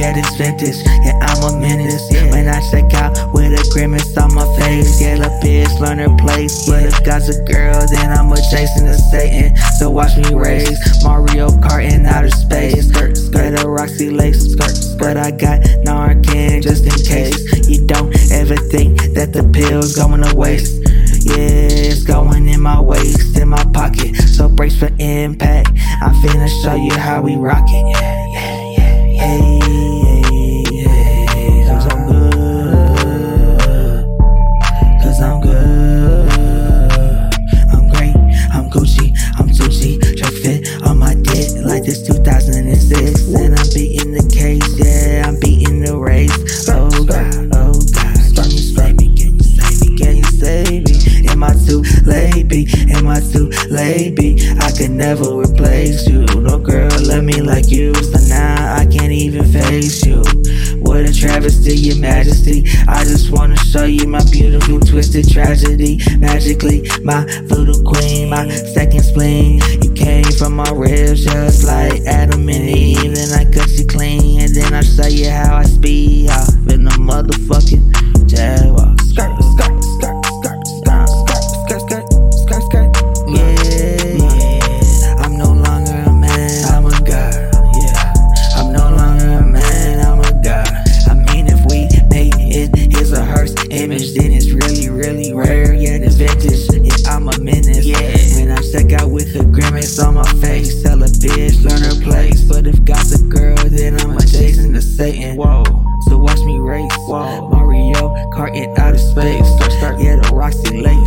vintage. Yeah, I'm a menace. When I check out with a grimace on my face, yeah, the bitch learn her place. But if God's a girl, then I'm a chasing the Satan. So watch me race Mario Kart in outer space. Skirt, skirt, a Roxy lace, skirt, but I got Narcan just in case. You don't ever think that the pills going to waste. Yeah, it's going in my waist, in my pocket. So brace for impact. I'm finna show you how we rock it. Yeah, yeah, yeah, yeah. This 2006. And I'm beating the case. Yeah, I'm beating the race. Oh God, oh God. Can you save me? Can you save me? Can you save me? Am I too late? Am I too late? I could never replace you. No girl love me like you. So now I can't even face you. Travesty, your majesty. I just wanna show you my beautiful twisted tragedy. Magically, my voodoo queen, my second spleen. You came from my ribs just like Adam and Eve. Then I cut you clean, and then I show you how I speed rare. Yeah, the vintage. Yeah, I'm a menace. Yeah, when I check out with a grimace on my face, tell a bitch learn her place. But if God's a girl, then I'm a chasing the Satan. Whoa. So watch me race. Whoa. Mario Kart in outer space. Skirt, skirt. Yeah, the Roxy lace.